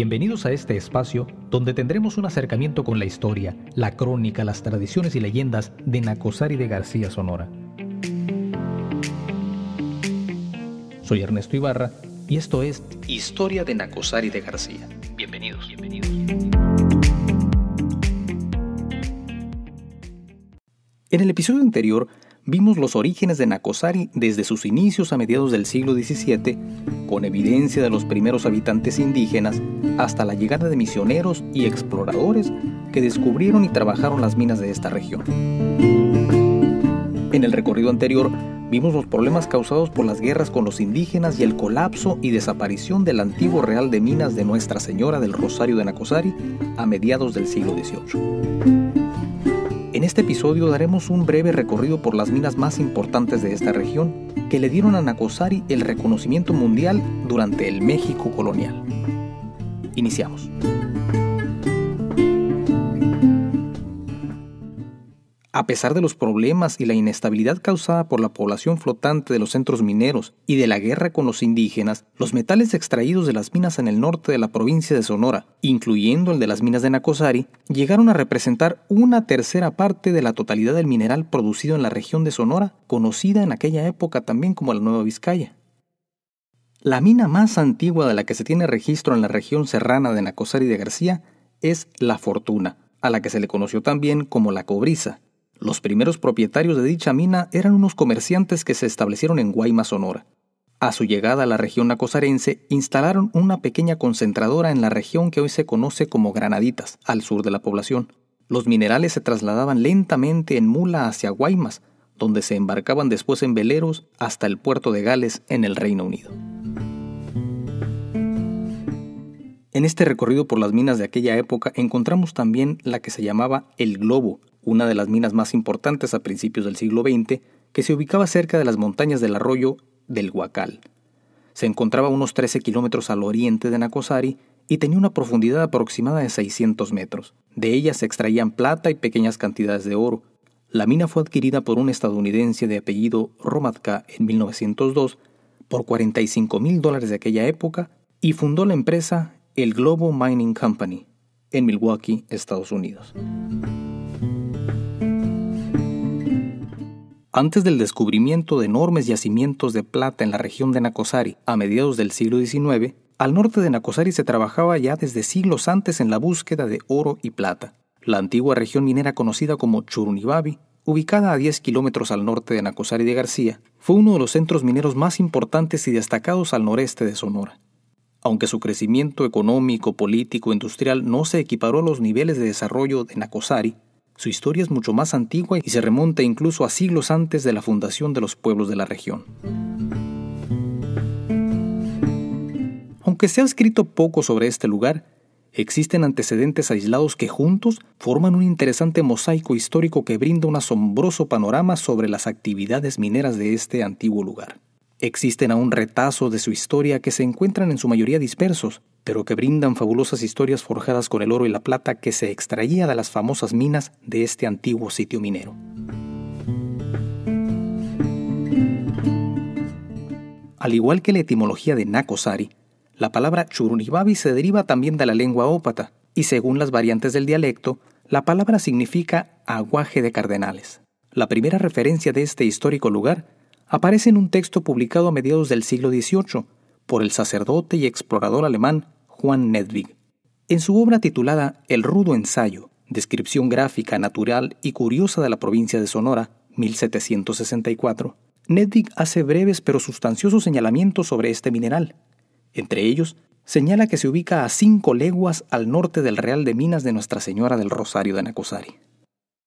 Bienvenidos a este espacio donde tendremos un acercamiento con la historia, la crónica, las tradiciones y leyendas de Nacosari de García Sonora. Soy Ernesto Ibarra y esto es Historia de Nacosari de García. Bienvenidos, bienvenidos. En el episodio anterior vimos los orígenes de Nacosari desde sus inicios a mediados del siglo XVII, con evidencia de los primeros habitantes indígenas, hasta la llegada de misioneros y exploradores que descubrieron y trabajaron las minas de esta región. En el recorrido anterior vimos los problemas causados por las guerras con los indígenas y el colapso y desaparición del antiguo Real de Minas de Nuestra Señora del Rosario de Nacosari a mediados del siglo XVIII. En este episodio daremos un breve recorrido por las minas más importantes de esta región que le dieron a Nacosari el reconocimiento mundial durante el México colonial. Iniciamos. A pesar de los problemas y la inestabilidad causada por la población flotante de los centros mineros y de la guerra con los indígenas, los metales extraídos de las minas en el norte de la provincia de Sonora, incluyendo el de las minas de Nacosari, llegaron a representar una tercera parte de la totalidad del mineral producido en la región de Sonora, conocida en aquella época también como la Nueva Vizcaya. La mina más antigua de la que se tiene registro en la región serrana de Nacosari de García es La Fortuna, a la que se le conoció también como La Cobriza, los primeros propietarios de dicha mina eran unos comerciantes que se establecieron en Guaymas, Sonora. A su llegada a la región nacosarense, instalaron una pequeña concentradora en la región que hoy se conoce como Granaditas, al sur de la población. Los minerales se trasladaban lentamente en mula hacia Guaymas, donde se embarcaban después en veleros hasta el puerto de Gales en el Reino Unido. En este recorrido por las minas de aquella época encontramos también la que se llamaba El Globo, una de las minas más importantes a principios del siglo XX, que se ubicaba cerca de las montañas del arroyo del Huacal. Se encontraba a unos 13 kilómetros al oriente de Nacosari y tenía una profundidad aproximada de 600 metros. De ella se extraían plata y pequeñas cantidades de oro. La mina fue adquirida por un estadounidense de apellido Romatka en 1902 por 45 mil dólares de aquella época y fundó la empresa el Global Mining Company en Milwaukee, Estados Unidos. Antes del descubrimiento de enormes yacimientos de plata en la región de Nacosari a mediados del siglo XIX, al norte de Nacosari se trabajaba ya desde siglos antes en la búsqueda de oro y plata. La antigua región minera conocida como Churunibabi, ubicada a 10 kilómetros al norte de Nacosari de García, fue uno de los centros mineros más importantes y destacados al noreste de Sonora. Aunque su crecimiento económico, político, industrial no se equiparó a los niveles de desarrollo de Nacosari, su historia es mucho más antigua y se remonta incluso a siglos antes de la fundación de los pueblos de la región. Aunque se ha escrito poco sobre este lugar, existen antecedentes aislados que juntos forman un interesante mosaico histórico que brinda un asombroso panorama sobre las actividades mineras de este antiguo lugar. Existen aún retazos de su historia que se encuentran en su mayoría dispersos, pero que brindan fabulosas historias forjadas con el oro y la plata que se extraía de las famosas minas de este antiguo sitio minero. Al igual que la etimología de Nakosari, la palabra Churunibabi se deriva también de la lengua ópata, y según las variantes del dialecto, la palabra significa aguaje de cardenales. La primera referencia de este histórico lugar aparece en un texto publicado a mediados del siglo XVIII por el sacerdote y explorador alemán Juan Nedvig. En su obra titulada El rudo ensayo, descripción gráfica, natural y curiosa de la provincia de Sonora, 1764, Nedvig hace breves pero sustanciosos señalamientos sobre este mineral. Entre ellos, señala que se ubica a cinco leguas al norte del Real de Minas de Nuestra Señora del Rosario de Nacosari.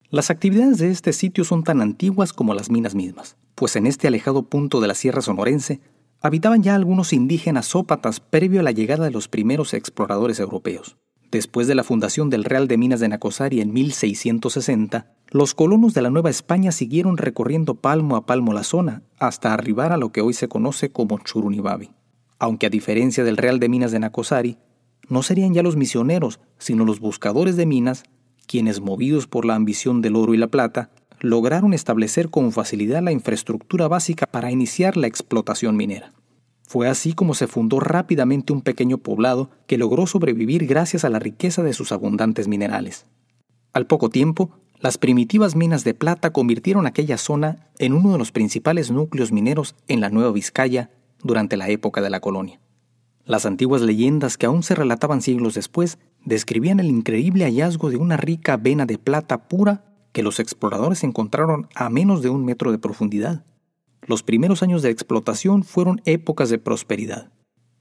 Las actividades de este sitio son tan antiguas como las minas mismas, pues en este alejado punto de la Sierra Sonorense habitaban ya algunos indígenas zópatas previo a la llegada de los primeros exploradores europeos. Después de la fundación del Real de Minas de Nacosari en 1660, los colonos de la Nueva España siguieron recorriendo palmo a palmo la zona hasta arribar a lo que hoy se conoce como Churunibabi. Aunque a diferencia del Real de Minas de Nacosari, no serían ya los misioneros, sino los buscadores de minas quienes, movidos por la ambición del oro y la plata, lograron establecer con facilidad la infraestructura básica para iniciar la explotación minera. Fue así como se fundó rápidamente un pequeño poblado que logró sobrevivir gracias a la riqueza de sus abundantes minerales. Al poco tiempo, las primitivas minas de plata convirtieron aquella zona en uno de los principales núcleos mineros en la Nueva Vizcaya durante la época de la colonia. Las antiguas leyendas que aún se relataban siglos después describían el increíble hallazgo de una rica vena de plata pura que los exploradores encontraron a menos de un metro de profundidad. Los primeros años de explotación fueron épocas de prosperidad,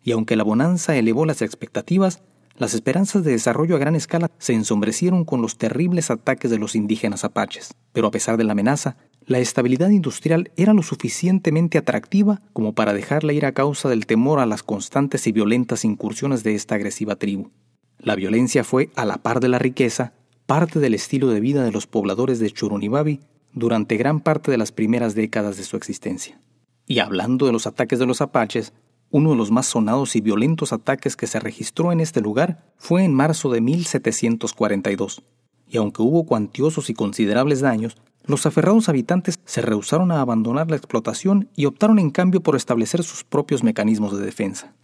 y aunque la bonanza elevó las expectativas, las esperanzas de desarrollo a gran escala se ensombrecieron con los terribles ataques de los indígenas apaches. Pero a pesar de la amenaza, la estabilidad industrial era lo suficientemente atractiva como para dejarla ir a causa del temor a las constantes y violentas incursiones de esta agresiva tribu. La violencia fue, a la par de la riqueza, parte del estilo de vida de los pobladores de Churunibabi durante gran parte de las primeras décadas de su existencia. Y hablando de los ataques de los apaches, uno de los más sonados y violentos ataques que se registró en este lugar fue en marzo de 1742, y aunque hubo cuantiosos y considerables daños, los aferrados habitantes se rehusaron a abandonar la explotación y optaron en cambio por establecer sus propios mecanismos de defensa.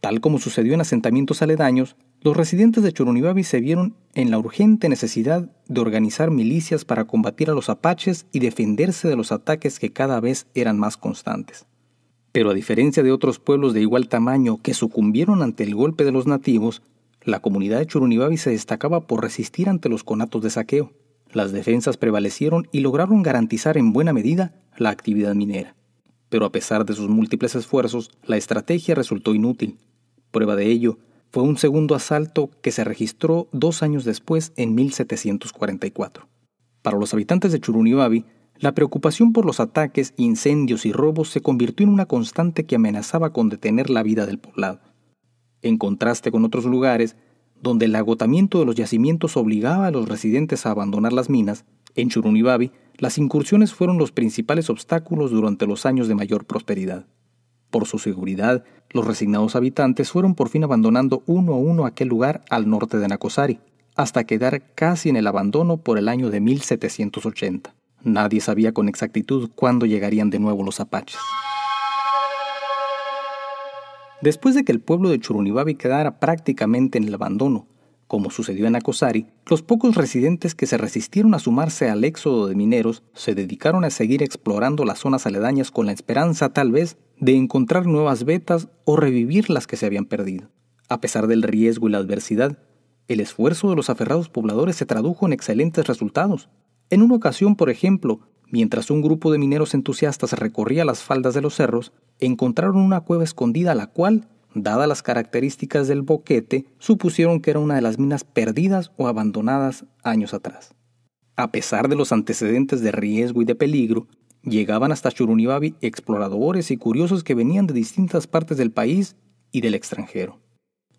Tal como sucedió en asentamientos aledaños, los residentes de Churunibabi se vieron en la urgente necesidad de organizar milicias para combatir a los apaches y defenderse de los ataques que cada vez eran más constantes. Pero a diferencia de otros pueblos de igual tamaño que sucumbieron ante el golpe de los nativos, la comunidad de Churunibabi se destacaba por resistir ante los conatos de saqueo. Las defensas prevalecieron y lograron garantizar en buena medida la actividad minera. Pero a pesar de sus múltiples esfuerzos, la estrategia resultó inútil. Prueba de ello fue un segundo asalto que se registró dos años después, en 1744. Para los habitantes de Churunibabi, la preocupación por los ataques, incendios y robos se convirtió en una constante que amenazaba con detener la vida del poblado. En contraste con otros lugares, donde el agotamiento de los yacimientos obligaba a los residentes a abandonar las minas, en Churunibabi las incursiones fueron los principales obstáculos durante los años de mayor prosperidad. Por su seguridad, los resignados habitantes fueron por fin abandonando uno a uno aquel lugar al norte de Nacosari, hasta quedar casi en el abandono por el año de 1780. Nadie sabía con exactitud cuándo llegarían de nuevo los apaches. Después de que el pueblo de Churunibabi quedara prácticamente en el abandono, como sucedió en Acosari, los pocos residentes que se resistieron a sumarse al éxodo de mineros se dedicaron a seguir explorando las zonas aledañas con la esperanza, tal vez, de encontrar nuevas vetas o revivir las que se habían perdido. A pesar del riesgo y la adversidad, el esfuerzo de los aferrados pobladores se tradujo en excelentes resultados. En una ocasión, por ejemplo, Mientras un grupo de mineros entusiastas recorría las faldas de los cerros, encontraron una cueva escondida la cual, dadas las características del boquete, supusieron que era una de las minas perdidas o abandonadas años atrás. A pesar de los antecedentes de riesgo y de peligro, llegaban hasta Churunibabi exploradores y curiosos que venían de distintas partes del país y del extranjero.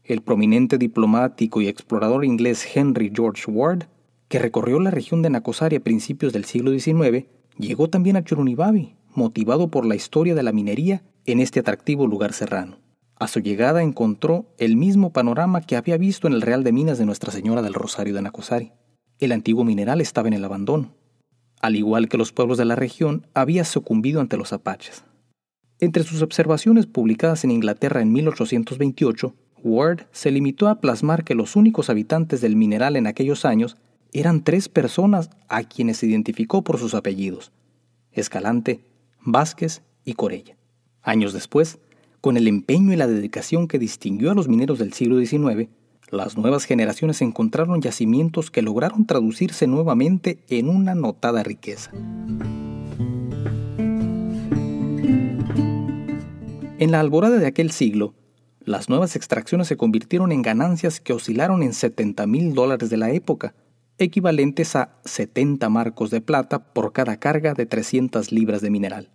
El prominente diplomático y explorador inglés Henry George Ward, que recorrió la región de Nacosari a principios del siglo XIX, llegó también a Churunibabi, motivado por la historia de la minería en este atractivo lugar serrano. A su llegada encontró el mismo panorama que había visto en el Real de Minas de Nuestra Señora del Rosario de Nacosari. El antiguo mineral estaba en el abandono. Al igual que los pueblos de la región, había sucumbido ante los apaches. Entre sus observaciones publicadas en Inglaterra en 1828, Ward se limitó a plasmar que los únicos habitantes del mineral en aquellos años eran tres personas a quienes se identificó por sus apellidos, Escalante, Vázquez y Corella. Años después, con el empeño y la dedicación que distinguió a los mineros del siglo XIX, las nuevas generaciones encontraron yacimientos que lograron traducirse nuevamente en una notada riqueza. En la alborada de aquel siglo, las nuevas extracciones se convirtieron en ganancias que oscilaron en 70 mil dólares de la época, equivalentes a 70 marcos de plata por cada carga de 300 libras de mineral.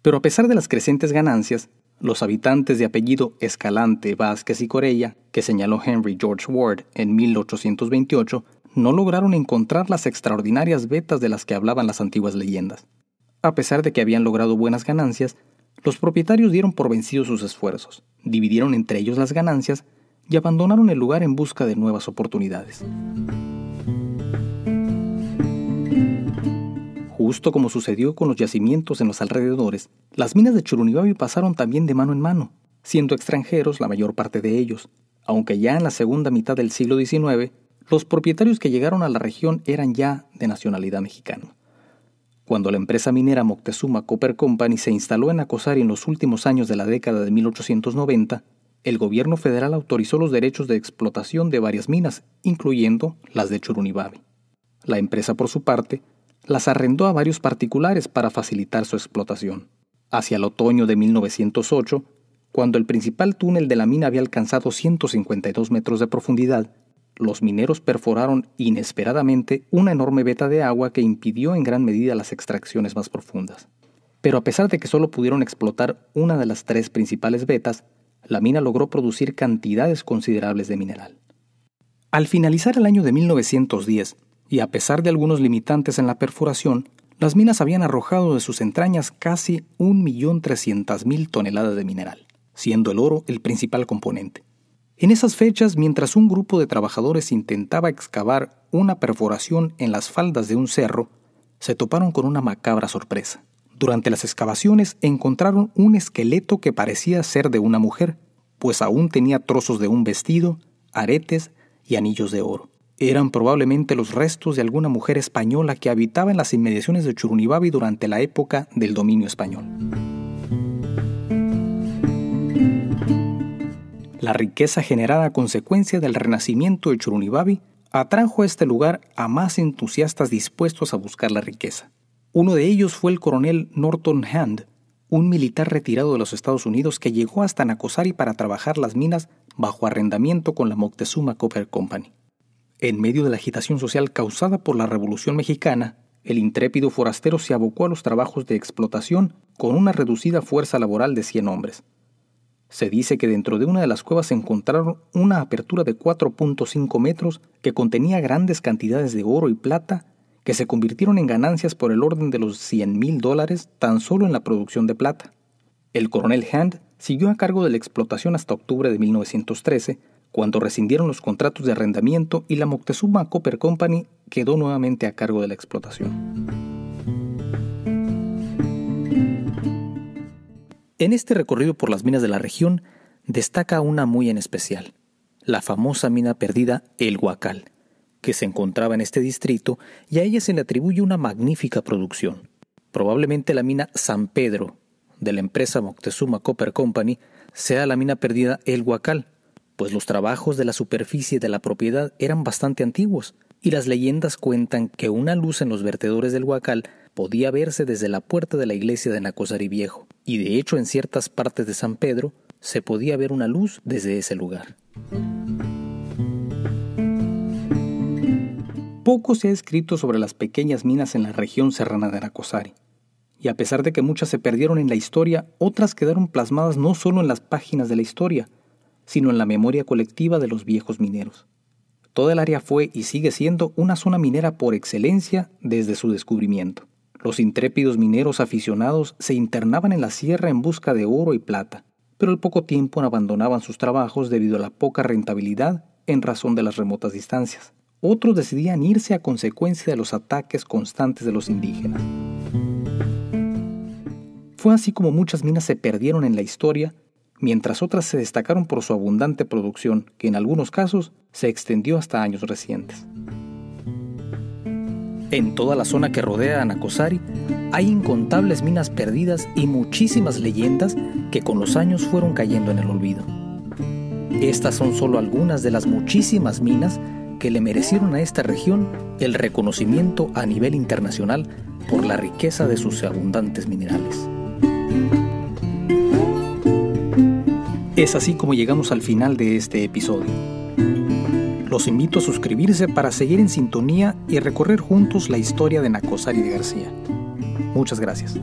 Pero a pesar de las crecientes ganancias, los habitantes de apellido Escalante, Vázquez y Corella, que señaló Henry George Ward en 1828, no lograron encontrar las extraordinarias vetas de las que hablaban las antiguas leyendas. A pesar de que habían logrado buenas ganancias, los propietarios dieron por vencidos sus esfuerzos, dividieron entre ellos las ganancias y abandonaron el lugar en busca de nuevas oportunidades. Justo como sucedió con los yacimientos en los alrededores, las minas de Churunibabi pasaron también de mano en mano. siendo extranjeros la mayor parte de ellos, aunque ya en la segunda mitad del siglo XIX, los propietarios que llegaron a la región eran ya de nacionalidad mexicana. Cuando la empresa minera Moctezuma Copper Company se instaló en Acosari en los últimos años de la década de 1890, el gobierno federal autorizó los derechos de explotación de varias minas, incluyendo las de Churunibabi. La empresa, por su parte, las arrendó a varios particulares para facilitar su explotación. Hacia el otoño de 1908, cuando el principal túnel de la mina había alcanzado 152 metros de profundidad, los mineros perforaron inesperadamente una enorme veta de agua que impidió en gran medida las extracciones más profundas. Pero a pesar de que solo pudieron explotar una de las tres principales vetas, la mina logró producir cantidades considerables de mineral. Al finalizar el año de 1910, y a pesar de algunos limitantes en la perforación, las minas habían arrojado de sus entrañas casi 1.300.000 toneladas de mineral, siendo el oro el principal componente. En esas fechas, mientras un grupo de trabajadores intentaba excavar una perforación en las faldas de un cerro, se toparon con una macabra sorpresa. Durante las excavaciones encontraron un esqueleto que parecía ser de una mujer, pues aún tenía trozos de un vestido, aretes y anillos de oro. Eran probablemente los restos de alguna mujer española que habitaba en las inmediaciones de Churunibabi durante la época del dominio español. La riqueza generada a consecuencia del renacimiento de Churunibabi atrajo a este lugar a más entusiastas dispuestos a buscar la riqueza. Uno de ellos fue el coronel Norton Hand, un militar retirado de los Estados Unidos que llegó hasta Nacosari para trabajar las minas bajo arrendamiento con la Moctezuma Copper Company. En medio de la agitación social causada por la Revolución Mexicana, el intrépido forastero se abocó a los trabajos de explotación con una reducida fuerza laboral de 100 hombres. Se dice que dentro de una de las cuevas se encontraron una apertura de 4.5 metros que contenía grandes cantidades de oro y plata que se convirtieron en ganancias por el orden de los 100 mil dólares tan solo en la producción de plata. El coronel Hand siguió a cargo de la explotación hasta octubre de 1913, cuando rescindieron los contratos de arrendamiento y la Moctezuma Copper Company quedó nuevamente a cargo de la explotación. En este recorrido por las minas de la región destaca una muy en especial, la famosa mina perdida El Huacal, que se encontraba en este distrito y a ella se le atribuye una magnífica producción. Probablemente la mina San Pedro, de la empresa Moctezuma Copper Company, sea la mina perdida El Huacal, pues los trabajos de la superficie de la propiedad eran bastante antiguos, y las leyendas cuentan que una luz en los vertedores del Huacal podía verse desde la puerta de la iglesia de Nacosari Viejo, y de hecho en ciertas partes de San Pedro se podía ver una luz desde ese lugar. Poco se ha escrito sobre las pequeñas minas en la región serrana de Nacosari, y a pesar de que muchas se perdieron en la historia, otras quedaron plasmadas no solo en las páginas de la historia, sino en la memoria colectiva de los viejos mineros. Toda el área fue y sigue siendo una zona minera por excelencia desde su descubrimiento. Los intrépidos mineros aficionados se internaban en la sierra en busca de oro y plata, pero al poco tiempo abandonaban sus trabajos debido a la poca rentabilidad en razón de las remotas distancias. Otros decidían irse a consecuencia de los ataques constantes de los indígenas. Fue así como muchas minas se perdieron en la historia, mientras otras se destacaron por su abundante producción, que en algunos casos se extendió hasta años recientes. En toda la zona que rodea a Nacosari hay incontables minas perdidas y muchísimas leyendas que con los años fueron cayendo en el olvido. Estas son solo algunas de las muchísimas minas que le merecieron a esta región el reconocimiento a nivel internacional por la riqueza de sus abundantes minerales. Es así como llegamos al final de este episodio. Los invito a suscribirse para seguir en sintonía y recorrer juntos la historia de Nacosari de García. Muchas gracias.